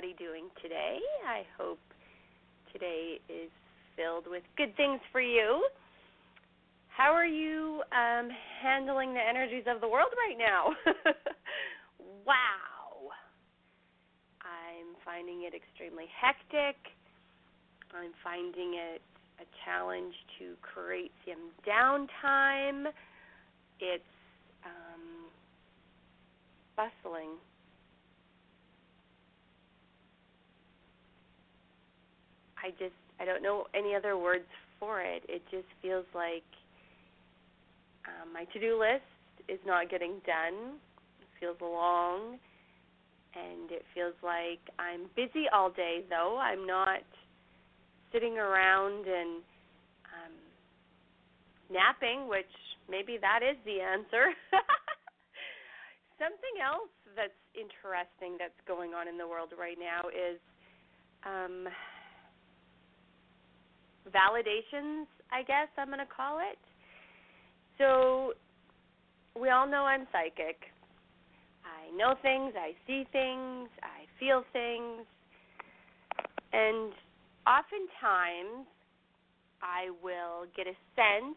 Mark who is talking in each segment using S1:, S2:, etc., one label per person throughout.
S1: Everybody doing today? I hope today is filled with good things for you. How are you um, handling the energies of the world right now? wow. I'm finding it extremely hectic. I'm finding it a challenge to create some downtime. It's um, bustling. I just I don't know any other words for it. It just feels like um, my to-do list is not getting done. It feels long, and it feels like I'm busy all day. Though I'm not sitting around and um, napping, which maybe that is the answer. Something else that's interesting that's going on in the world right now is um, validations, I guess I'm going to call it. So, we all know I'm psychic. I know things, I see things, I feel things. And oftentimes, I will get a sense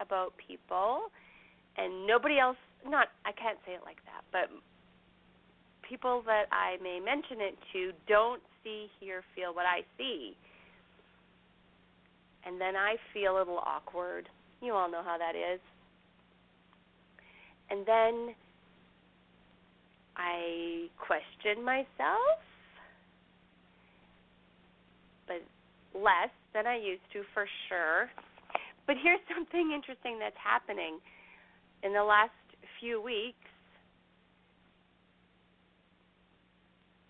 S1: about people, and nobody else, not, I can't say it like that, but people that I may mention it to don't see, hear, feel what I see and then I feel a little awkward. You all know how that is. And then I question myself, but less than I used to for sure. But here's something interesting that's happening. In the last few weeks,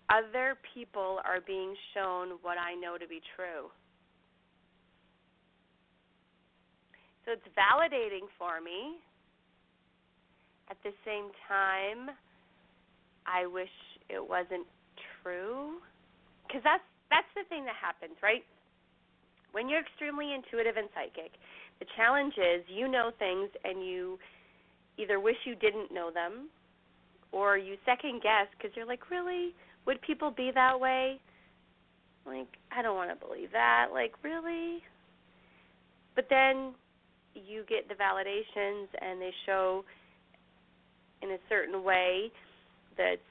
S1: other people are being shown what I know to be true. So it's validating for me. At the same time, I wish it wasn't true because that's that's the thing that happens, right? When you're extremely intuitive and psychic, the challenge is you know things and you either wish you didn't know them or you second guess because you're like, really? Would people be that way? Like, I don't want to believe that. Like, really? But then you get the validations and they show in a certain way that's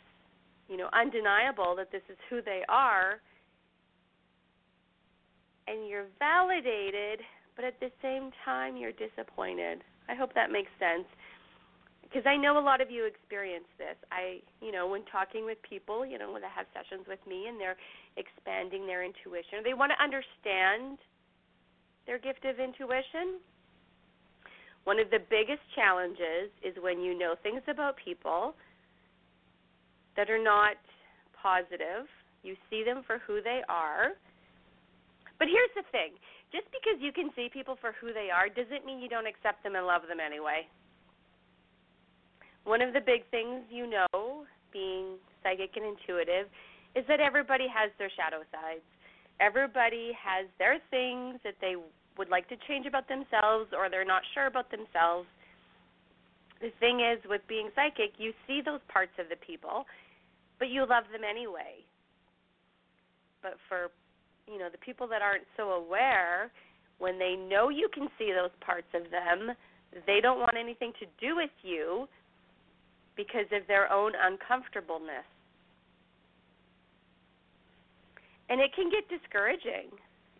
S1: you know undeniable that this is who they are and you're validated but at the same time you're disappointed. I hope that makes sense. Because i know a lot of you experience this. I you know when talking with people you know when they have sessions with me and they're expanding their intuition they want to understand their gift of intuition one of the biggest challenges is when you know things about people that are not positive. You see them for who they are. But here's the thing just because you can see people for who they are doesn't mean you don't accept them and love them anyway. One of the big things you know, being psychic and intuitive, is that everybody has their shadow sides. Everybody has their things that they would like to change about themselves or they're not sure about themselves. The thing is, with being psychic, you see those parts of the people, but you love them anyway. But for you know the people that aren't so aware, when they know you can see those parts of them, they don't want anything to do with you because of their own uncomfortableness. And it can get discouraging.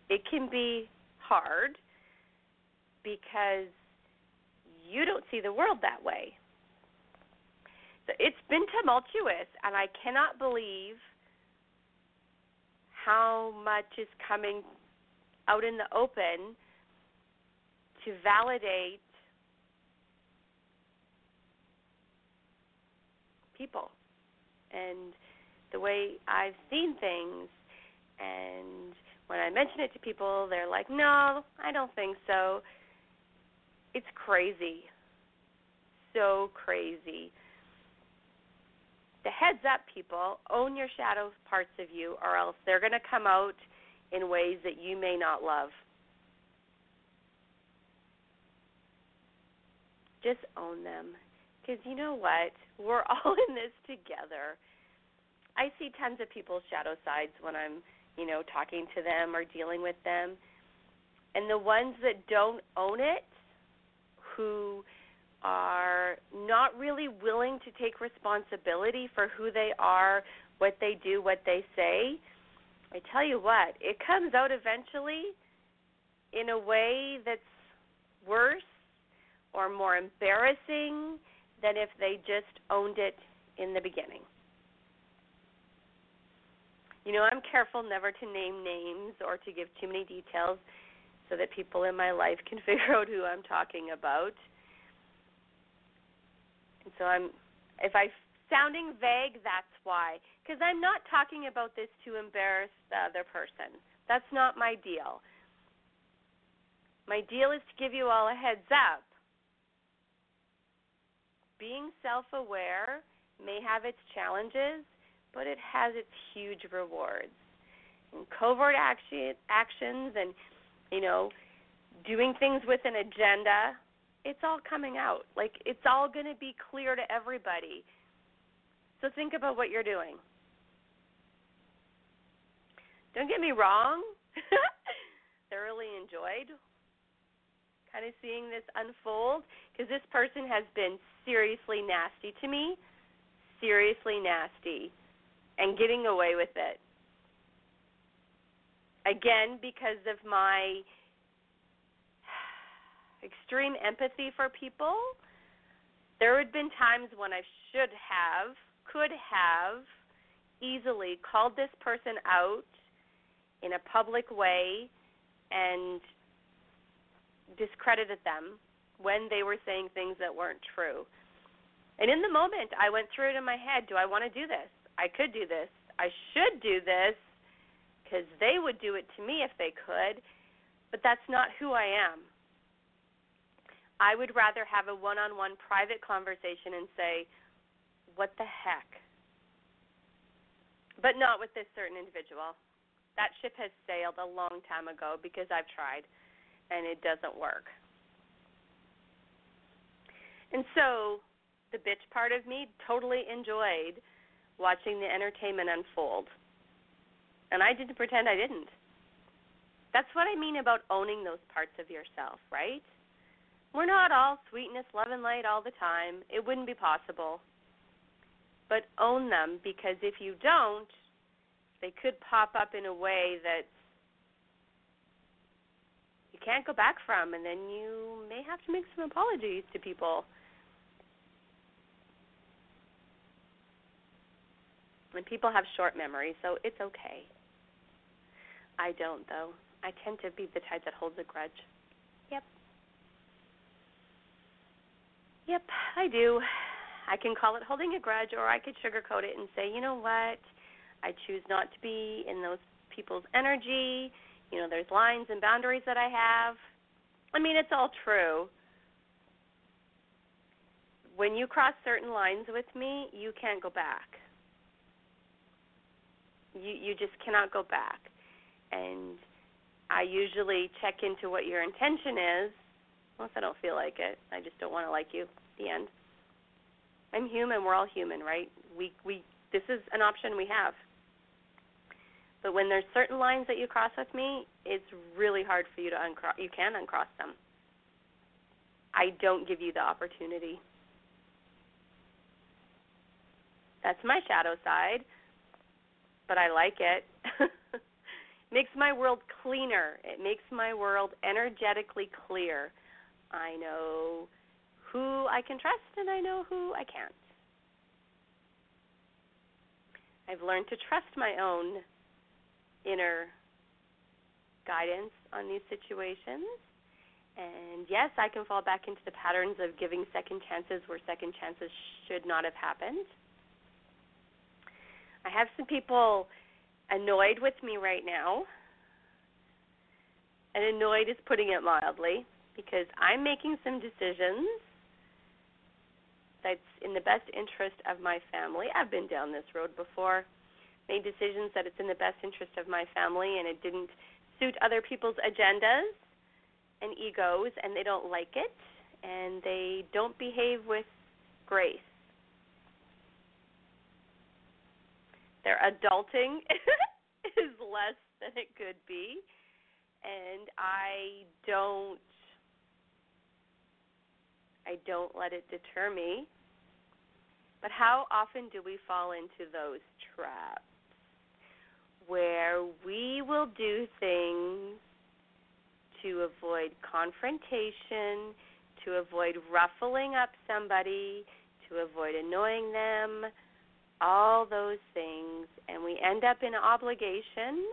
S1: It can be hard because you don't see the world that way. So it's been tumultuous, and I cannot believe how much is coming out in the open to validate people and the way I've seen things and when I mention it to people, they're like, no, I don't think so. It's crazy. So crazy. The heads up, people, own your shadow parts of you, or else they're going to come out in ways that you may not love. Just own them. Because you know what? We're all in this together. I see tons of people's shadow sides when I'm, you know, talking to them or dealing with them. And the ones that don't own it, who are not really willing to take responsibility for who they are, what they do, what they say, I tell you what, it comes out eventually in a way that's worse or more embarrassing than if they just owned it in the beginning. You know, I'm careful never to name names or to give too many details so that people in my life can figure out who I'm talking about. And so I'm if I'm sounding vague, that's why. Because I'm not talking about this to embarrass the other person. That's not my deal. My deal is to give you all a heads up. Being self aware may have its challenges, but it has its huge rewards. And covert action, actions and, you know, doing things with an agenda, it's all coming out. Like, it's all going to be clear to everybody. So think about what you're doing. Don't get me wrong. Thoroughly enjoyed kind of seeing this unfold because this person has been seriously nasty to me, seriously nasty, and getting away with it. Again, because of my extreme empathy for people, there had been times when I should have, could have easily called this person out in a public way and discredited them when they were saying things that weren't true. And in the moment, I went through it in my head do I want to do this? I could do this. I should do this because they would do it to me if they could, but that's not who I am. I would rather have a one on one private conversation and say, What the heck? But not with this certain individual. That ship has sailed a long time ago because I've tried and it doesn't work. And so the bitch part of me totally enjoyed watching the entertainment unfold. And I didn't pretend I didn't. That's what I mean about owning those parts of yourself, right? We're not all sweetness, love, and light all the time. It wouldn't be possible. But own them because if you don't, they could pop up in a way that's can't go back from, and then you may have to make some apologies to people. And people have short memories, so it's okay. I don't, though. I tend to be the type that holds a grudge. Yep. Yep, I do. I can call it holding a grudge, or I could sugarcoat it and say, you know what? I choose not to be in those people's energy you know, there's lines and boundaries that I have. I mean, it's all true. When you cross certain lines with me, you can't go back. You you just cannot go back. And I usually check into what your intention is. Unless I don't feel like it. I just don't want to like you. The end. I'm human, we're all human, right? We we this is an option we have. But when there's certain lines that you cross with me, it's really hard for you to uncross. You can uncross them. I don't give you the opportunity. That's my shadow side, but I like it. makes my world cleaner. It makes my world energetically clear. I know who I can trust and I know who I can't. I've learned to trust my own inner guidance on these situations. And yes, I can fall back into the patterns of giving second chances where second chances should not have happened. I have some people annoyed with me right now. And annoyed is putting it mildly because I'm making some decisions that's in the best interest of my family. I've been down this road before, made decisions that it's in the best interest of my family and it didn't suit other people's agendas and egos and they don't like it and they don't behave with grace. Their adulting is less than it could be and I don't I don't let it deter me. But how often do we fall into those traps where we will do things to avoid confrontation, to avoid ruffling up somebody, to avoid annoying them, all those things, and we end up in obligation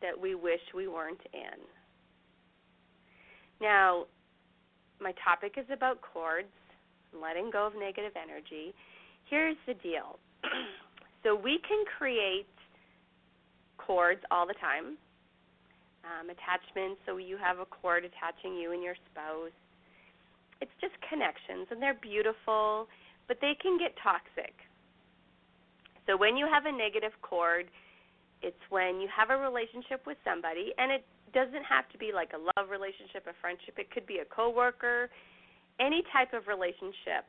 S1: that we wish we weren't in. Now, my topic is about cords, letting go of negative energy. Here's the deal. so we can create cords all the time. Um, attachments, so you have a cord attaching you and your spouse. It's just connections, and they're beautiful, but they can get toxic. So when you have a negative cord, it's when you have a relationship with somebody, and it doesn't have to be like a love relationship, a friendship. It could be a coworker, any type of relationship.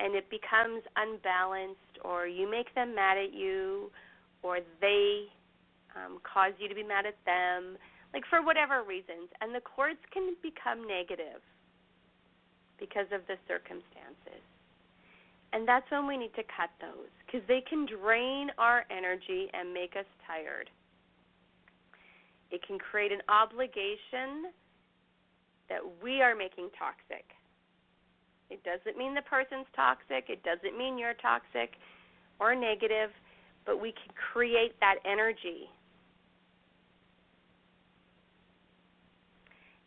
S1: And it becomes unbalanced, or you make them mad at you, or they um, cause you to be mad at them, like for whatever reasons. And the cords can become negative because of the circumstances. And that's when we need to cut those because they can drain our energy and make us tired. It can create an obligation that we are making toxic. It doesn't mean the person's toxic, it doesn't mean you're toxic or negative, but we can create that energy.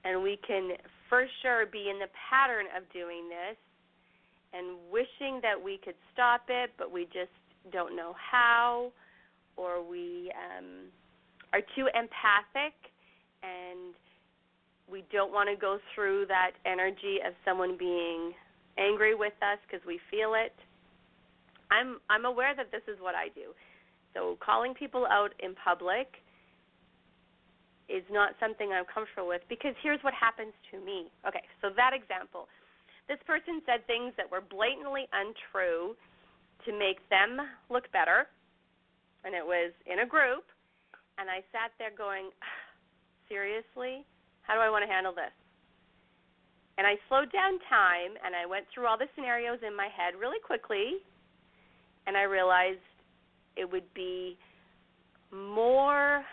S1: And we can for sure be in the pattern of doing this and wishing that we could stop it, but we just don't know how, or we um, are too empathic and we don't want to go through that energy of someone being angry with us because we feel it. I'm I'm aware that this is what I do. So calling people out in public is not something I'm comfortable with because here's what happens to me. Okay, so that example this person said things that were blatantly untrue to make them look better, and it was in a group. And I sat there going, seriously? How do I want to handle this? And I slowed down time and I went through all the scenarios in my head really quickly, and I realized it would be more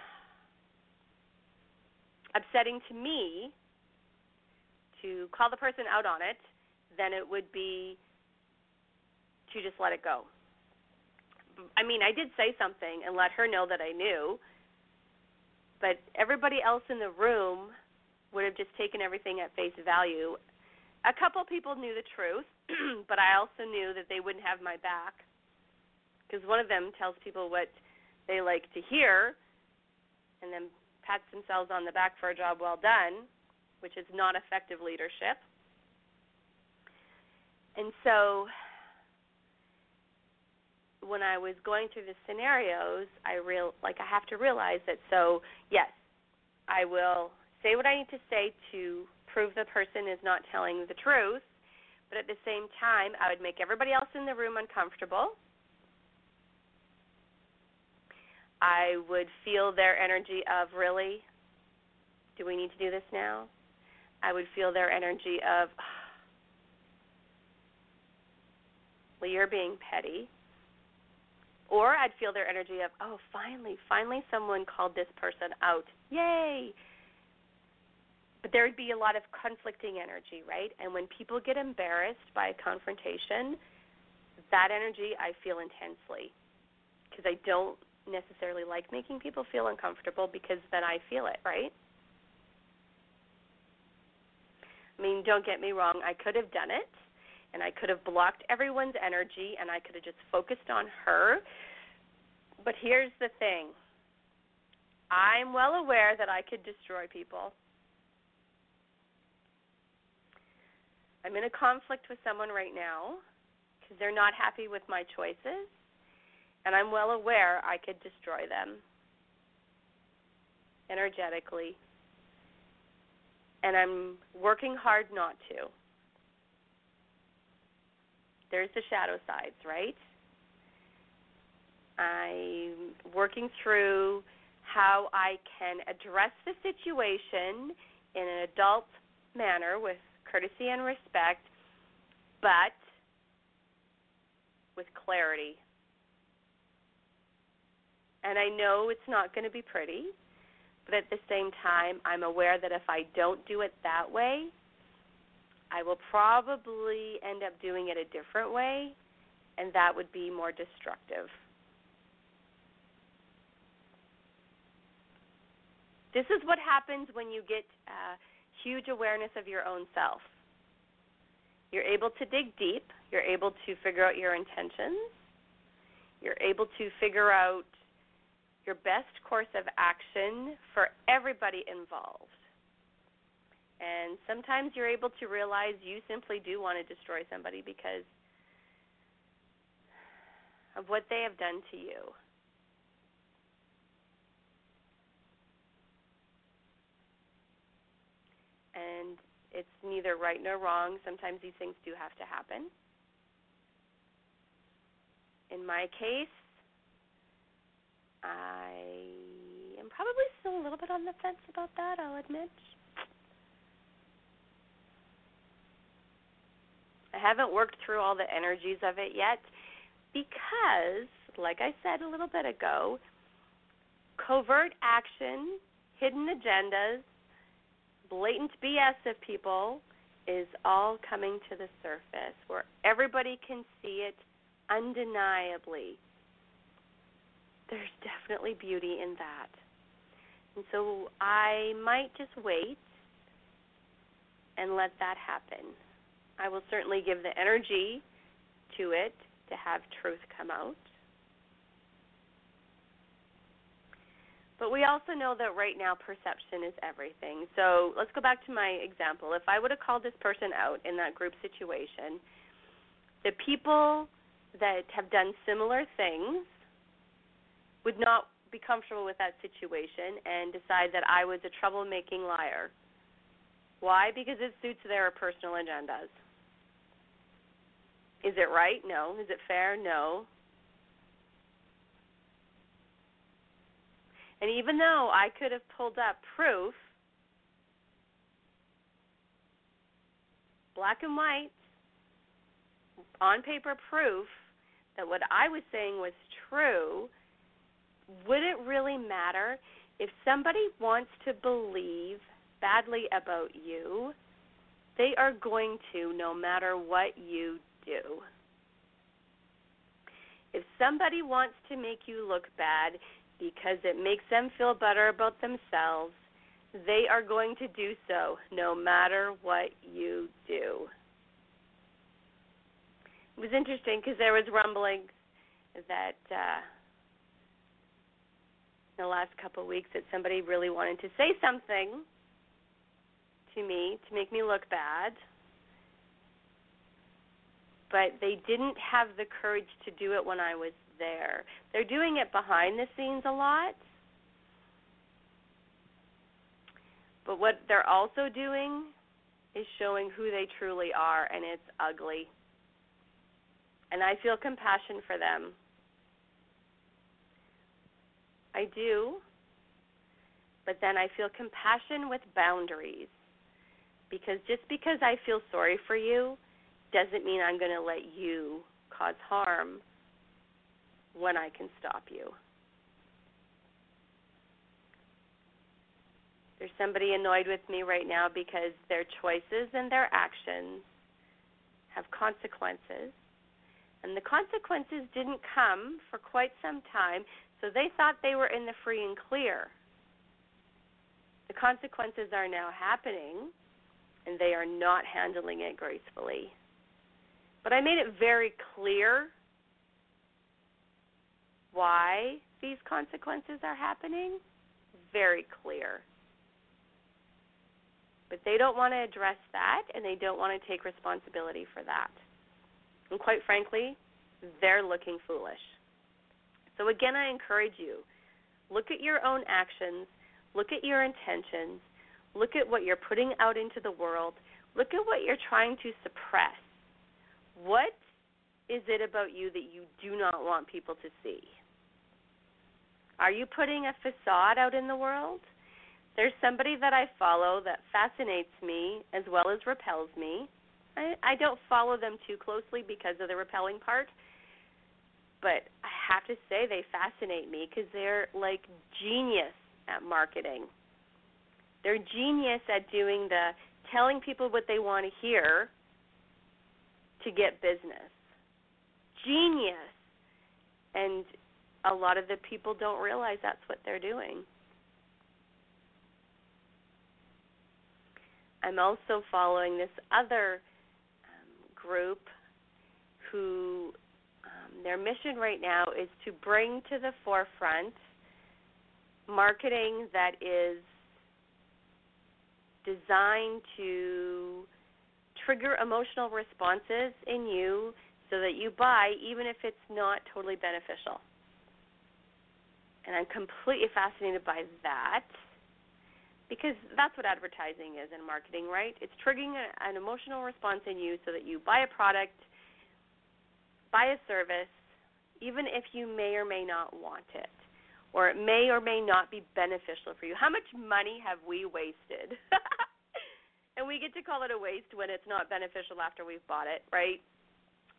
S1: upsetting to me to call the person out on it then it would be to just let it go. I mean, I did say something and let her know that I knew, but everybody else in the room would have just taken everything at face value. A couple people knew the truth, but I also knew that they wouldn't have my back because one of them tells people what they like to hear and then pats themselves on the back for a job well done, which is not effective leadership. And so when I was going through the scenarios, I real like I have to realize that so yes, I will say what I need to say to prove the person is not telling the truth, but at the same time, I would make everybody else in the room uncomfortable. I would feel their energy of really do we need to do this now? I would feel their energy of well, you're being petty. Or I'd feel their energy of, oh, finally, finally someone called this person out. Yay! But there would be a lot of conflicting energy, right? And when people get embarrassed by a confrontation, that energy I feel intensely because I don't necessarily like making people feel uncomfortable because then I feel it, right? I mean, don't get me wrong, I could have done it and I could have blocked everyone's energy and I could have just focused on her. But here's the thing I'm well aware that I could destroy people. I'm in a conflict with someone right now because they're not happy with my choices, and I'm well aware I could destroy them energetically. And I'm working hard not to. There's the shadow sides, right? I'm working through how I can address the situation in an adult manner with courtesy and respect, but with clarity. And I know it's not going to be pretty, but at the same time, I'm aware that if I don't do it that way, I will probably end up doing it a different way, and that would be more destructive. This is what happens when you get uh, huge awareness of your own self. You're able to dig deep, you're able to figure out your intentions, you're able to figure out your best course of action for everybody involved. And sometimes you're able to realize you simply do want to destroy somebody because of what they have done to you. And it's neither right nor wrong. Sometimes these things do have to happen. In my case, I am probably still a little bit on the fence about that, I'll admit. I haven't worked through all the energies of it yet because, like I said a little bit ago, covert action, hidden agendas, blatant BS of people is all coming to the surface where everybody can see it undeniably there's definitely beauty in that. And so I might just wait and let that happen. I will certainly give the energy to it to have truth come out. But we also know that right now perception is everything. So let's go back to my example. If I would have called this person out in that group situation, the people that have done similar things would not be comfortable with that situation and decide that I was a troublemaking liar. Why? Because it suits their personal agendas. Is it right? No. Is it fair? No. And even though I could have pulled up proof, black and white, on paper proof, that what I was saying was true, would it really matter if somebody wants to believe badly about you? They are going to, no matter what you do. If somebody wants to make you look bad because it makes them feel better about themselves, they are going to do so no matter what you do. It was interesting because there was rumblings that uh, in the last couple of weeks that somebody really wanted to say something to me to make me look bad, but they didn't have the courage to do it when I was there. They're doing it behind the scenes a lot. But what they're also doing is showing who they truly are, and it's ugly. And I feel compassion for them I do. But then I feel compassion with boundaries. Because just because I feel sorry for you doesn't mean I'm going to let you cause harm when I can stop you. There's somebody annoyed with me right now because their choices and their actions have consequences. And the consequences didn't come for quite some time so they thought they were in the free and clear. The consequences are now happening, and they are not handling it gracefully. But I made it very clear why these consequences are happening. Very clear. But they don't want to address that and they don't want to take responsibility for that. And quite frankly, they're looking foolish. So again, I encourage you look at your own actions, look at your intentions, look at what you're putting out into the world, look at what you're trying to suppress. What is it about you that you do not want people to see? Are you putting a facade out in the world? There's somebody that I follow that fascinates me as well as repels me. I, I don't follow them too closely because of the repelling part, but I have to say they fascinate me because they're like genius at marketing. They're genius at doing the telling people what they want to hear to get business. Genius. And a lot of the people don't realize that's what they're doing. I'm also following this other um, group who their mission right now is to bring to the forefront marketing that is designed to trigger emotional responses in you so that you buy even if it's not totally beneficial. And I'm completely fascinated by that because that's what advertising is in marketing, right? It's triggering an emotional response in you so that you buy a product, buy a service, even if you may or may not want it, or it may or may not be beneficial for you. How much money have we wasted? and we get to call it a waste when it's not beneficial after we've bought it, right?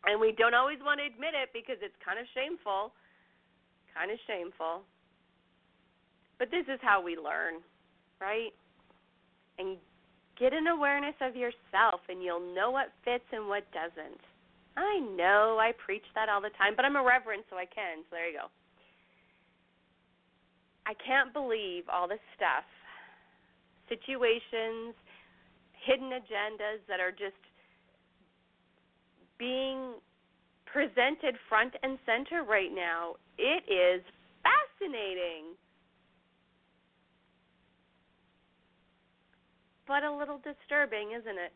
S1: And we don't always want to admit it because it's kind of shameful. Kind of shameful. But this is how we learn right? And get an awareness of yourself, and you'll know what fits and what doesn't. I know I preach that all the time, but I'm a reverend, so I can. So there you go. I can't believe all this stuff, situations, hidden agendas that are just being presented front and center right now. It is fascinating. but a little disturbing, isn't it?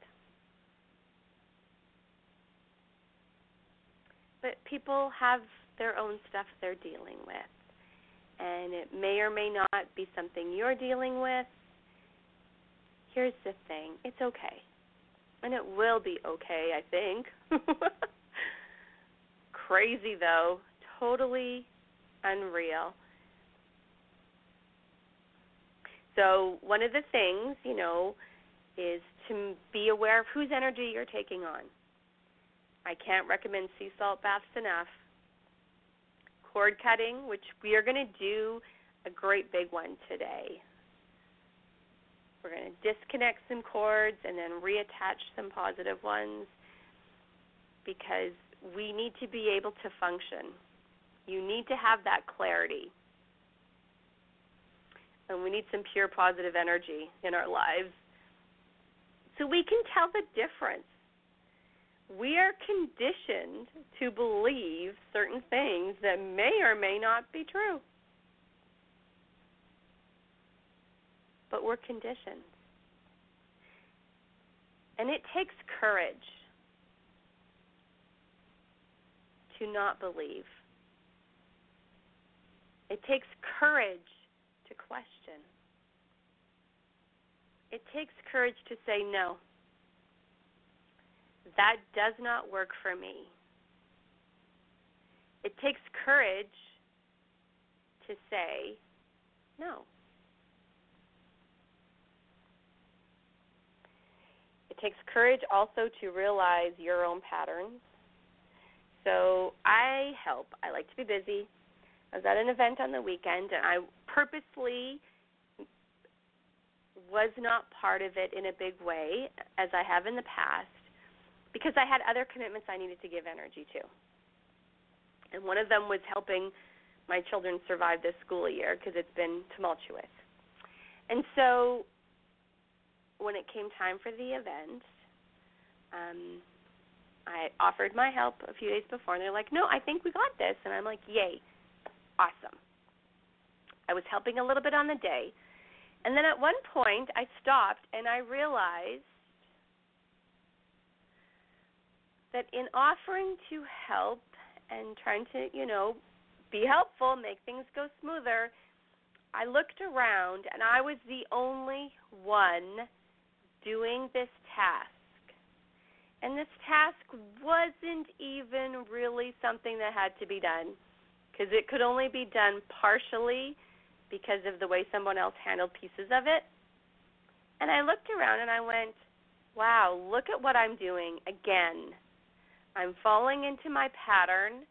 S1: But people have their own stuff they're dealing with. And it may or may not be something you're dealing with. Here's the thing it's okay. And it will be okay, I think. Crazy, though. Totally unreal. So one of the things, you know, is to be aware of whose energy you're taking on. I can't recommend sea salt baths enough. Cord cutting, which we are going to do a great big one today. We're going to disconnect some cords and then reattach some positive ones because we need to be able to function. You need to have that clarity and we need some pure positive energy in our lives so we can tell the difference. We are conditioned to believe certain things that may or may not be true. But we're conditioned. And it takes courage to not believe. It takes courage to question. It takes courage to say no. That does not work for me. It takes courage to say no. It takes courage also to realize your own patterns. So I help. I like to be busy. I was at an event on the weekend and I purposely was not part of it in a big way as I have in the past because I had other commitments I needed to give energy to. And one of them was helping my children survive this school year because it's been tumultuous. And so when it came time for the event, um, I offered my help a few days before, and they're like, "No, I think we got this," and I'm like, "Yay, awesome." I was helping a little bit on the day, and then at one point I stopped and I realized that in offering to help and trying to, you know, be helpful, make things go smoother, I looked around and I was the only one doing this task. And this task wasn't even really something that had to be done because it could only be done partially because of the way someone else handled pieces of it. And I looked around and I went, wow, look at what I'm doing again. I'm falling into my pattern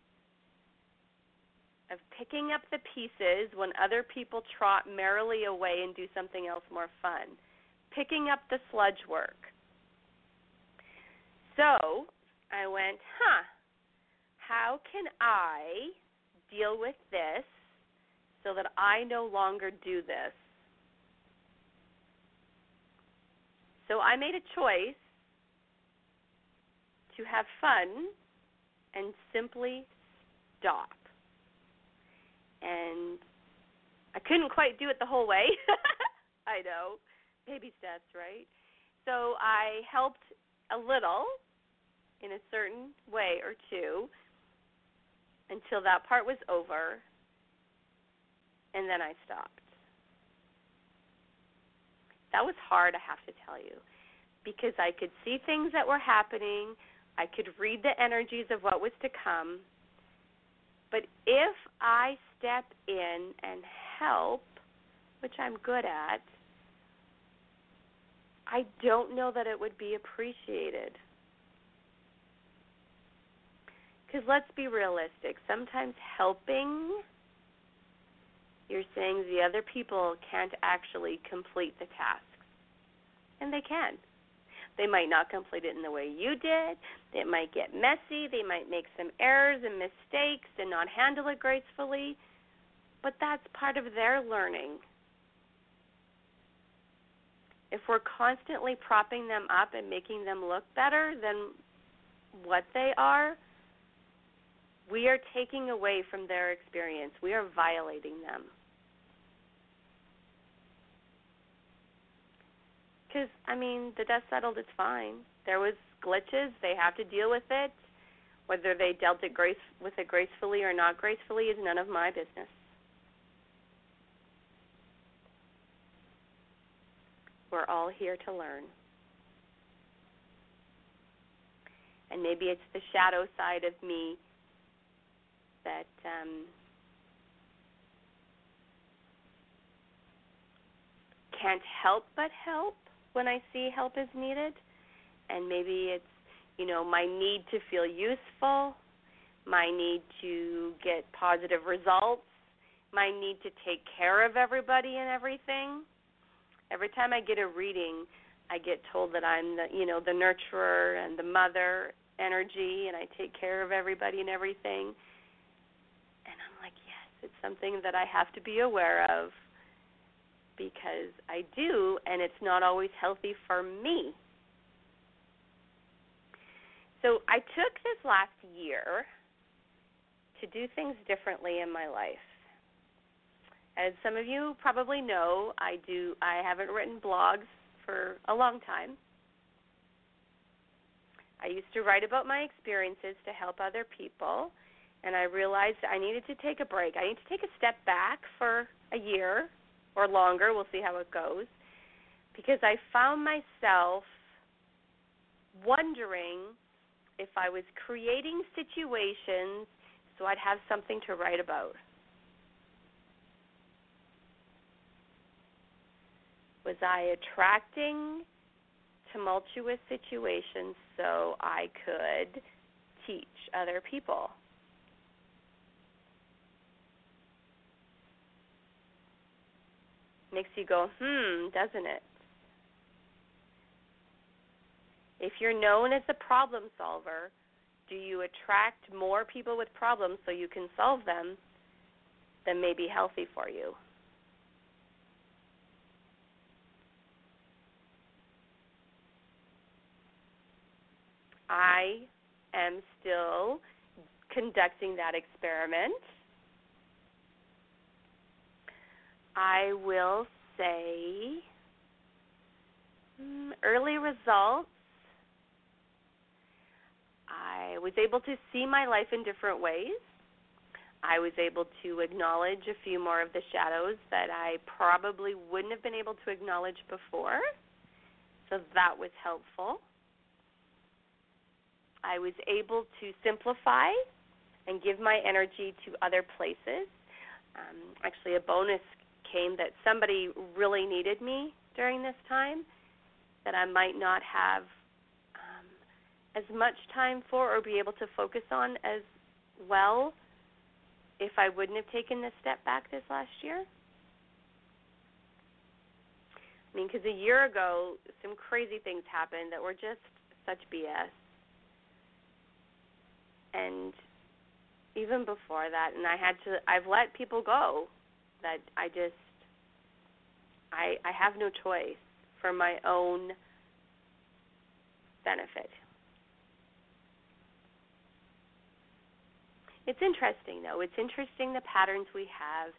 S1: of picking up the pieces when other people trot merrily away and do something else more fun. Picking up the sludge work. So I went, huh, how can I deal with this so that I no longer do this? So I made a choice to have fun and simply stop. And I couldn't quite do it the whole way. I know. Baby steps, right? So I helped a little in a certain way or two until that part was over, and then I stopped. That was hard, I have to tell you, because I could see things that were happening, I could read the energies of what was to come. But if I step in and help, which I'm good at, I don't know that it would be appreciated. Because let's be realistic. Sometimes helping, you're saying the other people can't actually complete the tasks. And they can. They might not complete it in the way you did. It might get messy. They might make some errors and mistakes and not handle it gracefully. But that's part of their learning. If we're constantly propping them up and making them look better than what they are, we are taking away from their experience. We are violating them. Because I mean, the dust settled. It's fine. There was glitches. They have to deal with it. Whether they dealt it grace with it gracefully or not gracefully is none of my business. We're all here to learn. And maybe it's the shadow side of me that um, can't help but help when I see help is needed. And maybe it's, you know, my need to feel useful, my need to get positive results, my need to take care of everybody and everything. Every time I get a reading, I get told that I'm the, you know, the nurturer and the mother energy and I take care of everybody and everything. And I'm like, yes, it's something that I have to be aware of because I do, and it's not always healthy for me. So I took this last year to do things differently in my life. As some of you probably know, I do I haven't written blogs for a long time. I used to write about my experiences to help other people, and I realized I needed to take a break. I need to take a step back for a year or longer. We'll see how it goes. Because I found myself wondering if I was creating situations so I'd have something to write about. Was I attracting tumultuous situations so I could teach other people? makes you go, hmm, doesn't it? If you're known as a problem solver, do you attract more people with problems so you can solve them? Then may be healthy for you. I am still conducting that experiment. I will say mm, early results. I was able to see my life in different ways. I was able to acknowledge a few more of the shadows that I probably wouldn't have been able to acknowledge before. So that was helpful. I was able to simplify and give my energy to other places. Um, actually, a bonus came that somebody really needed me during this time that I might not have as much time for or be able to focus on as well if I wouldn't have taken this step back this last year. I mean, because a year ago, some crazy things happened that were just such BS. And even before that, and I had to, I've let people go that I just, I, I have no choice for my own benefit. It's interesting, though. It's interesting the patterns we have.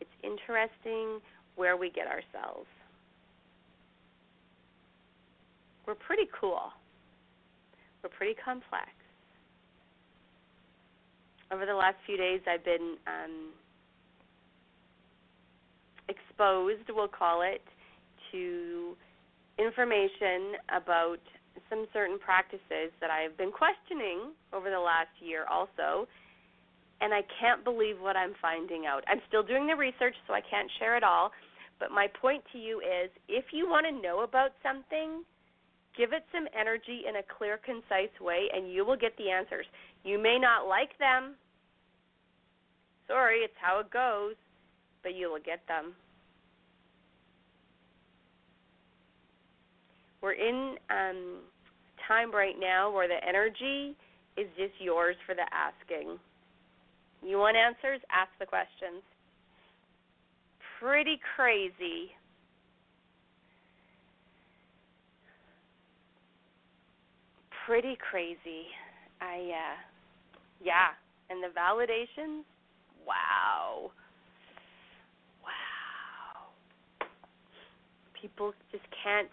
S1: It's interesting where we get ourselves. We're pretty cool. We're pretty complex. Over the last few days, I've been um, exposed, we'll call it, to information about some certain practices that I've been questioning over the last year also and I can't believe what I'm finding out. I'm still doing the research, so I can't share it all. But my point to you is if you want to know about something, give it some energy in a clear, concise way, and you will get the answers. You may not like them. Sorry, it's how it goes, but you will get them. We're in um, time right now where the energy is just yours for the asking. You want answers? Ask the questions. Pretty crazy. Pretty crazy. I uh yeah, and the validations? Wow. Wow. People just can't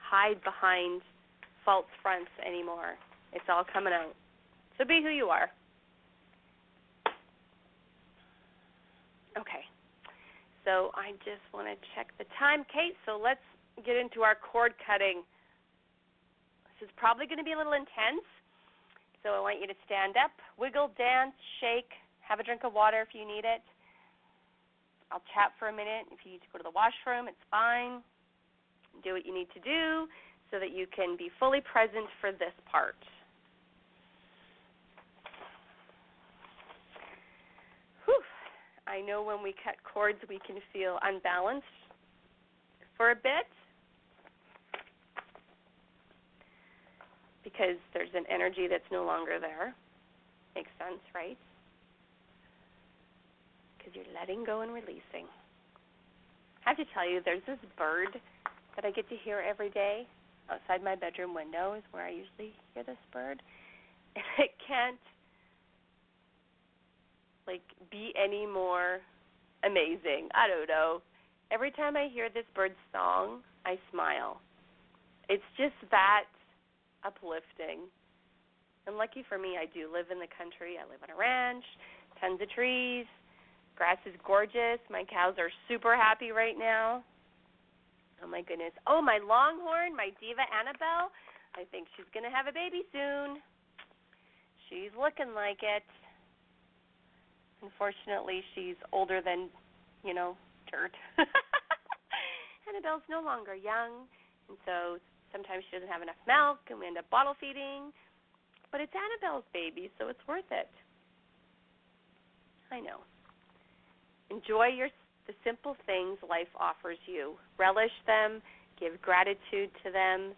S1: hide behind false fronts anymore. It's all coming out. So be who you are. Okay. So I just want to check the time, Kate. So let's get into our cord cutting. This is probably going to be a little intense. So I want you to stand up, wiggle, dance, shake, have a drink of water if you need it. I'll chat for a minute. If you need to go to the washroom, it's fine. Do what you need to do so that you can be fully present for this part. I know when we cut cords, we can feel unbalanced for a bit because there's an energy that's no longer there. Makes sense, right? Because you're letting go and releasing. I have to tell you, there's this bird that I get to hear every day outside my bedroom window, is where I usually hear this bird. And it can't like be any more amazing. I don't know. Every time I hear this bird's song, I smile. It's just that uplifting. And lucky for me, I do live in the country. I live on a ranch, tons of trees. Grass is gorgeous. My cows are super happy right now. Oh my goodness. Oh, my longhorn, my diva Annabelle. I think she's going to have a baby soon. She's looking like it. Unfortunately, she's older than, you know, dirt. Annabelle's no longer young, and so sometimes she doesn't have enough milk, and we end up bottle feeding. But it's Annabelle's baby, so it's worth it. I know. Enjoy your the simple things life offers you. Relish them, give gratitude to them,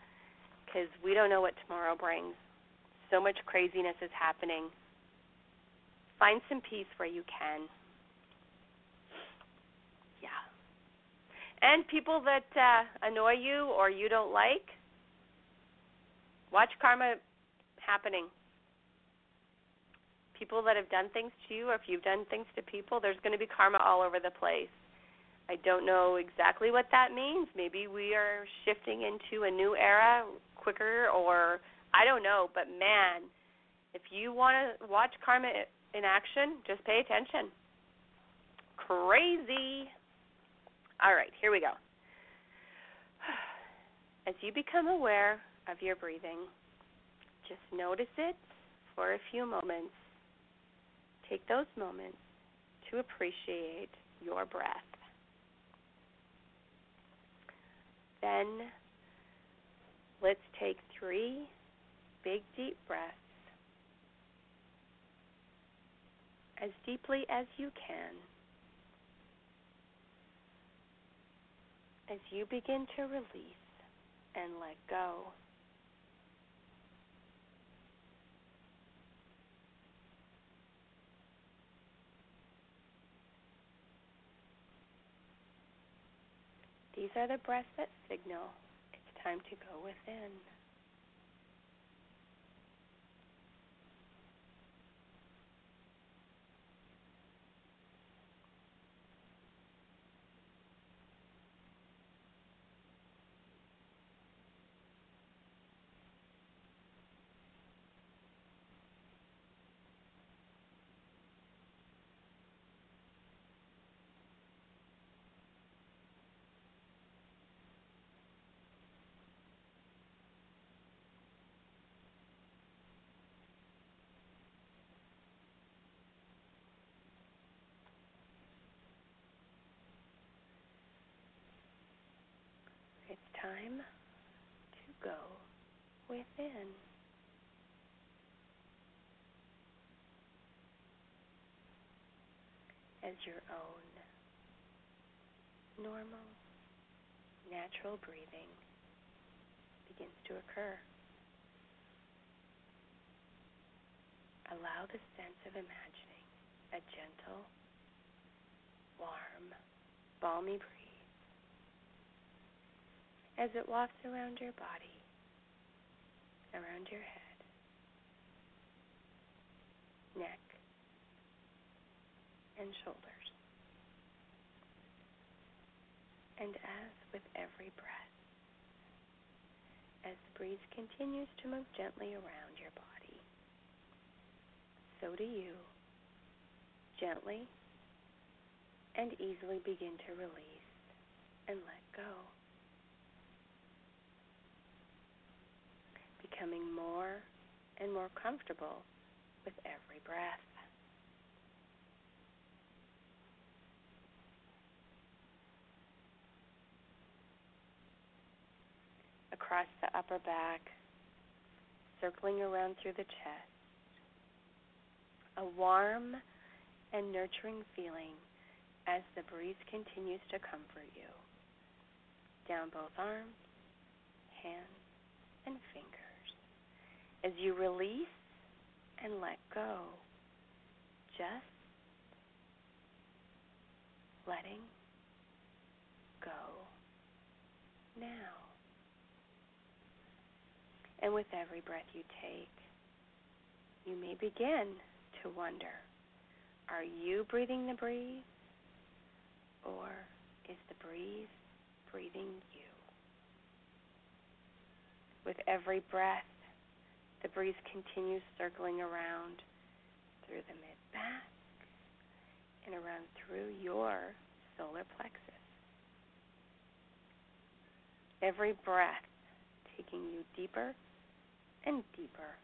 S1: because we don't know what tomorrow brings. So much craziness is happening. Find some peace where you can. Yeah. And people that uh, annoy you or you don't like, watch karma happening. people that have done things to you, or if you've done things to people, there's going to be karma all over the place. I don't know exactly what that means. Maybe we are shifting into a new era quicker, or I don't know. But man, if you want to watch karma in action, just pay attention. Crazy. All right, here we go. As you become aware of your breathing, just notice it for a few moments. Take those moments to appreciate your breath. Then let's take three big deep breaths as deeply as you can. As you begin to release and let go. These are the breaths that signal it's time to go within. Time to go within. As your own normal, natural breathing begins to occur. Allow the sense of imagining a gentle, warm, balmy breeze as it wafts around your body, around your head, neck, and shoulders. And as with every breath, as the breeze continues to move gently around your body, so do you gently and easily begin to release and let go. Becoming more and more comfortable with every breath. Across the upper back, circling around through the chest, a warm and nurturing feeling as the breeze continues to comfort you. Down both arms, hands, and fingers as you release and let go. Just letting go now. And with every breath you take, you may begin to wonder are you breathing the breeze? Or is the breeze breathing you? With every breath, the breeze continues circling around through the mid back and around through your solar plexus. Every breath taking you deeper and deeper.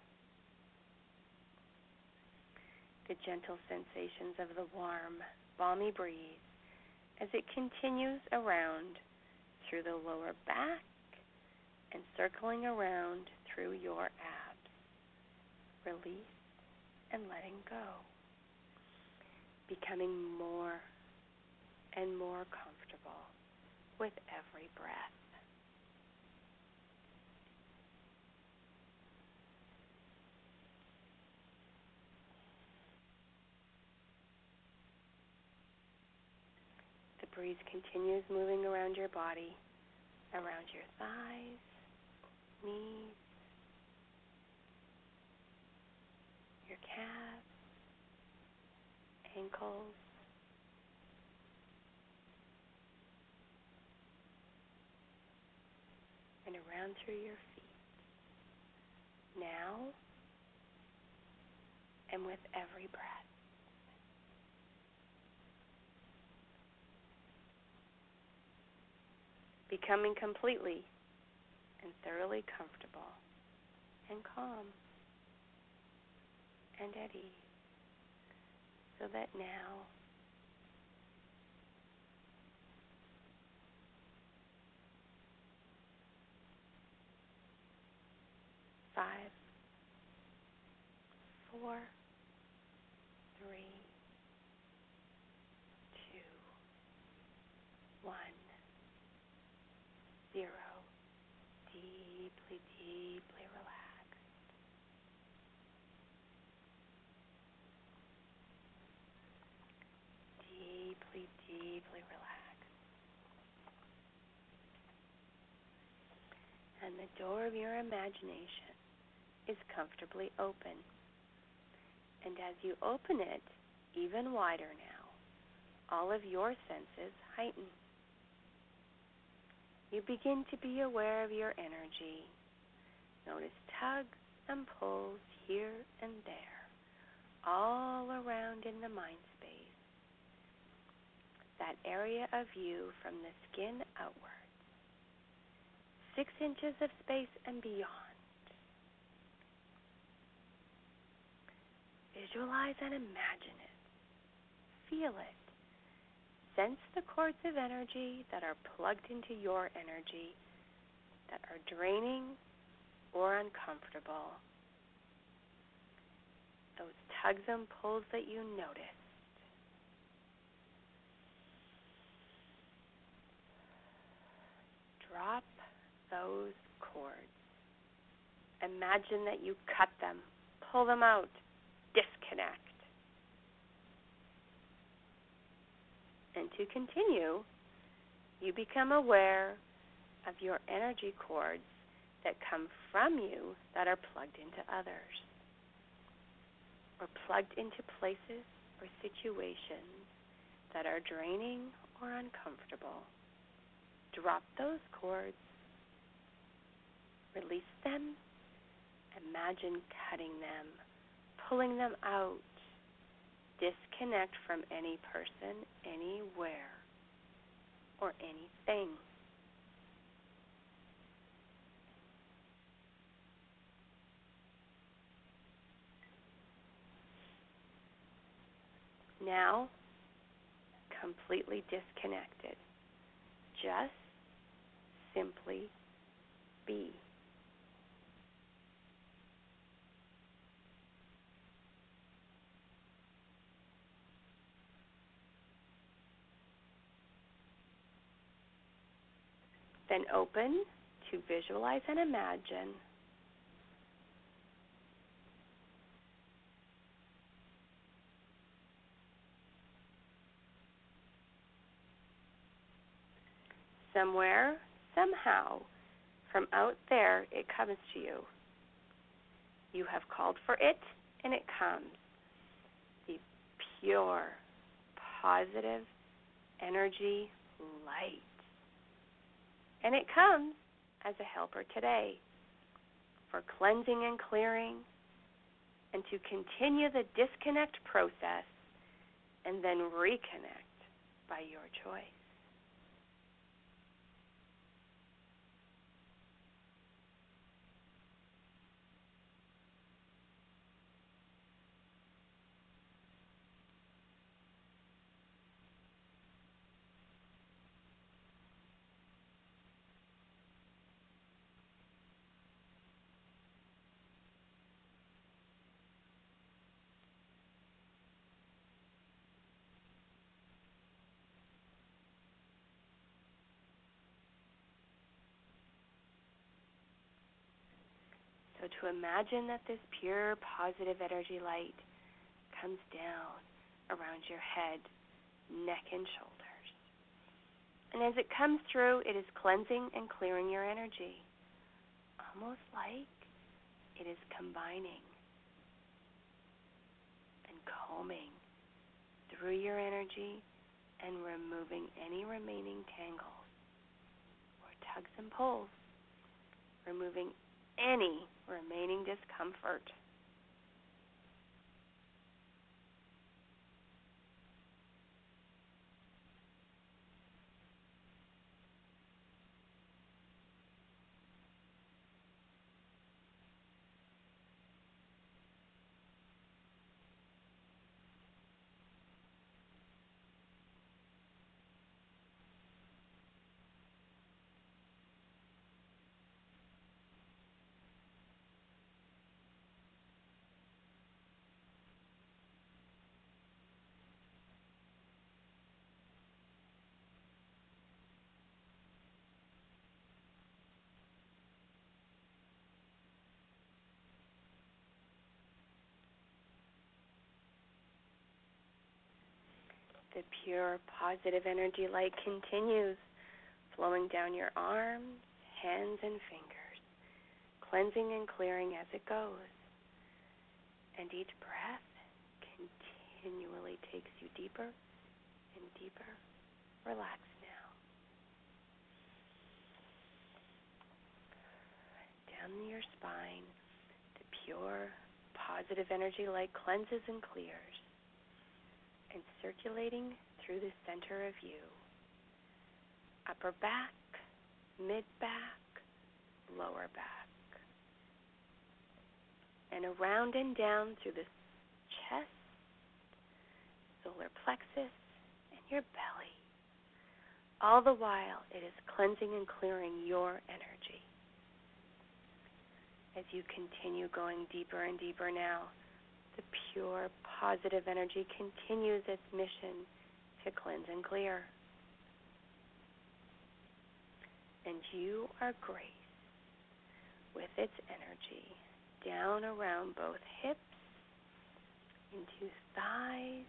S1: The gentle sensations of the warm, balmy breeze as it continues around through the lower back and circling around through your abs release and letting go, becoming more and more comfortable with every breath. The breeze continues moving around your body, around your thighs, knees, calves, ankles. And around through your feet. Now and with every breath. Becoming completely and thoroughly comfortable and calm and at ease. So that now five, four, three, two, one, zero. Deeply, deeply relaxed. Deeply, deeply relaxed. And the door of your imagination is comfortably open. And as you open it even wider now, all of your senses heighten. You begin to be aware of your energy. Notice tugs and pulls here and there, all around in the mind space. That area of you from the skin outward, six inches of space and beyond. Visualize and imagine it. Feel it. Sense the cords of energy that are plugged into your energy that are draining or uncomfortable. Those tugs and pulls that you noticed. Drop those cords. Imagine that you cut them, pull them out, disconnect. And to continue, you become aware of your energy cords that come from you that are plugged into others or plugged into places or situations that are draining or uncomfortable. Drop those cords, release them, imagine cutting them, pulling them out. Disconnect from any person, anywhere, or anything. Now, completely disconnected. Just simply be. Then open to visualize and imagine somewhere, somehow, from out there, it comes to you. You have called for it, and it comes. The pure, positive energy light. And it comes as a helper today for cleansing and clearing, and to continue the disconnect process and then reconnect by your choice. To imagine that this pure positive energy light comes down around your head, neck, and shoulders. And as it comes through, it is cleansing and clearing your energy, almost like it is combining and combing through your energy and removing any remaining tangles or tugs and pulls, removing any remaining discomfort. The pure positive energy light continues flowing down your arms, hands, and fingers, cleansing and clearing as it goes. And each breath continually takes you deeper and deeper. Relax now. Down your spine, the pure positive energy light cleanses and clears and circulating through the center of you. Upper back, mid back, lower back. And around and down through the chest, solar plexus, and your belly. All the while, it is cleansing and clearing your energy. As you continue going deeper and deeper now, the pure positive energy continues its mission to cleanse and clear. And you are grace with its energy down around both hips, into thighs,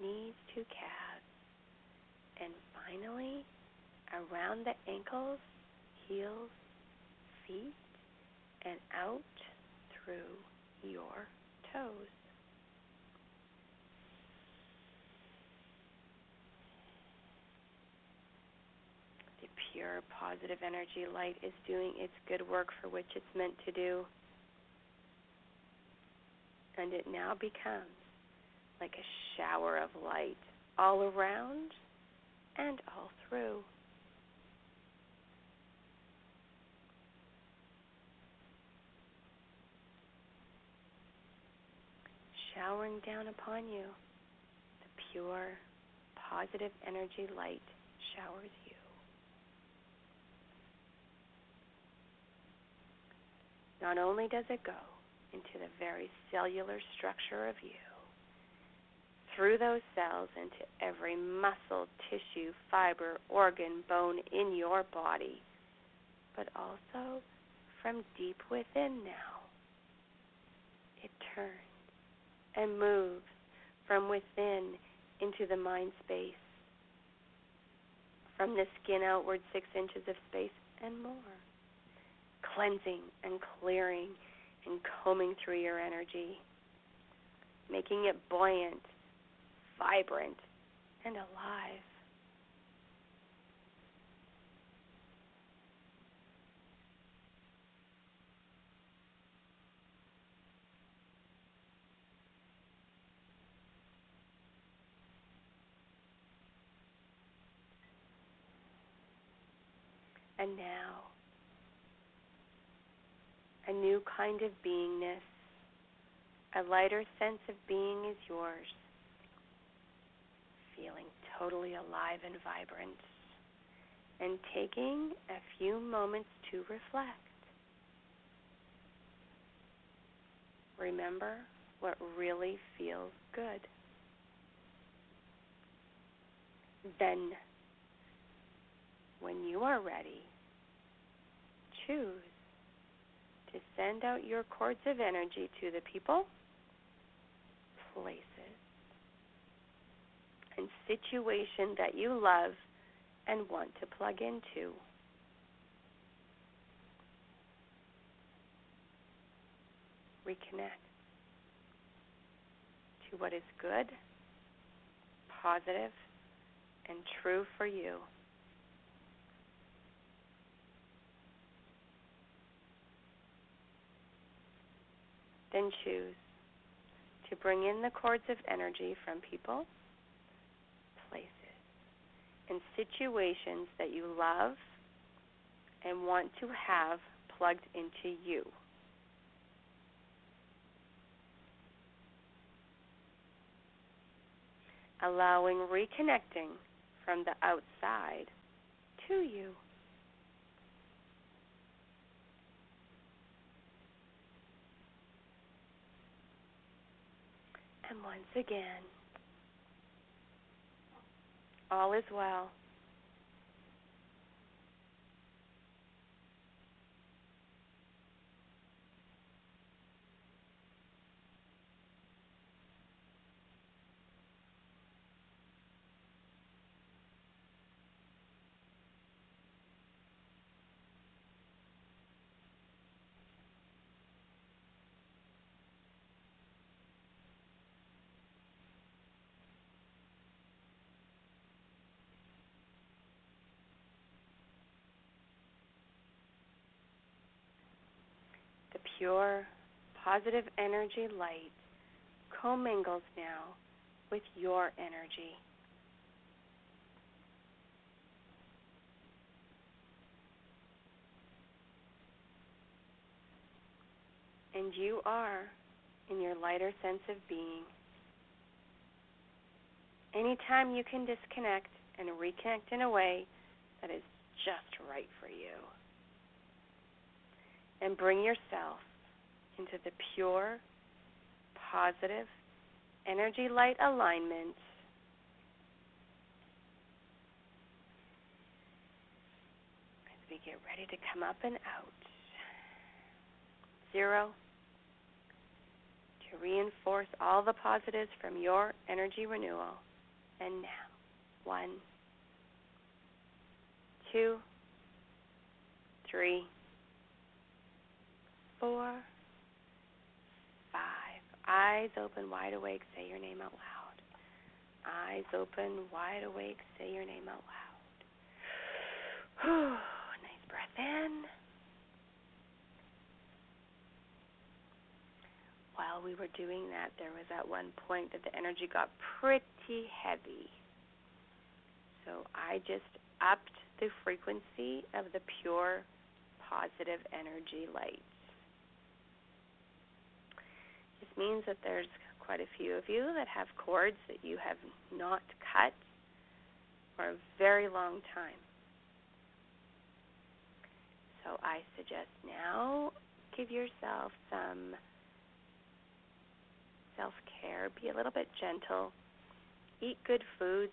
S1: knees to calves, and finally around the ankles, heels, feet, and out through your toes. The pure positive energy light is doing its good work for which it's meant to do. And it now becomes like a shower of light all around and all through. Showering down upon you. The pure, positive energy light showers you. Not only does it go into the very cellular structure of you, through those cells into every muscle, tissue, fiber, organ, bone in your body, but also from deep within now. It turns and moves from within into the mind space, from the skin outward six inches of space and more, cleansing and clearing and combing through your energy, making it buoyant, vibrant, and alive. And now, a new kind of beingness, a lighter sense of being is yours, feeling totally alive and vibrant, and taking a few moments to reflect. Remember what really feels good. Then, when you are ready, choose to send out your cords of energy to the people, places, and situation that you love and want to plug into. Reconnect to what is good positive and true for you. Then choose to bring in the cords of energy from people, places, and situations that you love and want to have plugged into you. Allowing reconnecting from the outside to you. Once again, all is well. Pure, positive energy light commingles now with your energy. And you are in your lighter sense of being. Anytime you can disconnect and reconnect in a way that is just right for you and bring yourself into the pure, positive, energy light alignment. As we get ready to come up and out. Zero. To reinforce all the positives from your energy renewal. And now. One, two, three four. Eyes open, wide awake, say your name out loud. Eyes open, wide awake, say your name out loud. nice breath in. While we were doing that, there was at one point that the energy got pretty heavy. So I just upped the frequency of the pure positive energy light. Means that there's quite a few of you that have cords that you have not cut for a very long time. So I suggest now give yourself some self care, be a little bit gentle, eat good foods.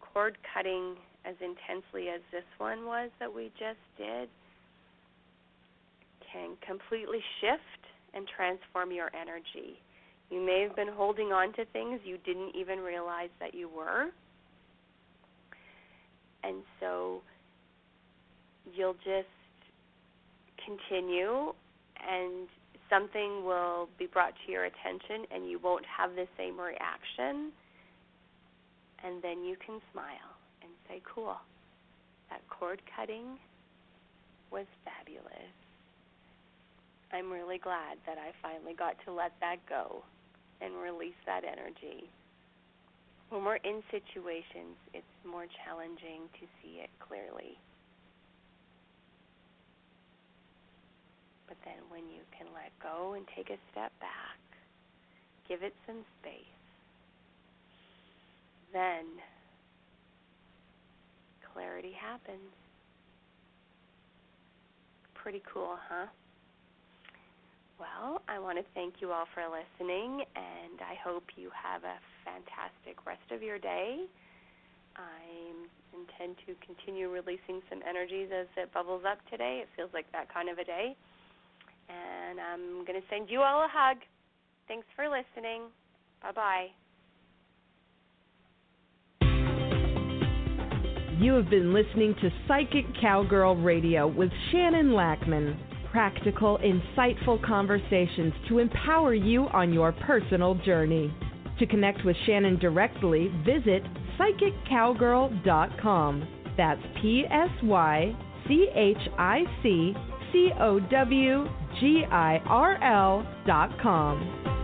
S1: Cord cutting as intensely as this one was that we just did can completely shift and transform your energy. You may have been holding on to things you didn't even realize that you were. And so you'll just continue and something will be brought to your attention and you won't have the same reaction. And then you can smile and say, Cool, that cord cutting was fabulous. I'm really glad that I finally got to let that go and release that energy. When we're in situations, it's more challenging to see it clearly. But then when you can let go and take a step back, give it some space, then clarity happens. Pretty cool, huh? Well, I want to thank you all for listening, and I hope you have a fantastic rest of your day. I intend to continue releasing some energies as it bubbles up today. It feels like that kind of a day. And I'm going to send you all a hug. Thanks for listening. Bye bye.
S2: You have been listening to Psychic Cowgirl Radio with Shannon Lackman practical, insightful conversations to empower you on your personal journey. To connect with Shannon directly, visit psychiccowgirl.com. That's P S Y C H I C C O W G I R L dot com.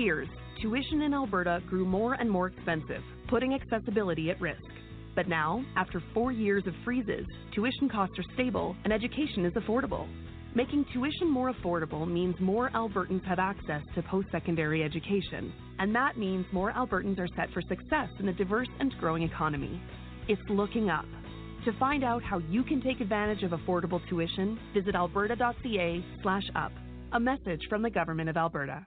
S3: Years, tuition in Alberta grew more and more expensive, putting accessibility at risk. But now, after four years of freezes, tuition costs are stable and education is affordable. Making tuition more affordable means more Albertans have access to post secondary education, and that means more Albertans are set for success in a diverse and growing economy. It's looking up. To find out how you can take advantage of affordable tuition, visit alberta.ca/up. A message from the Government of Alberta.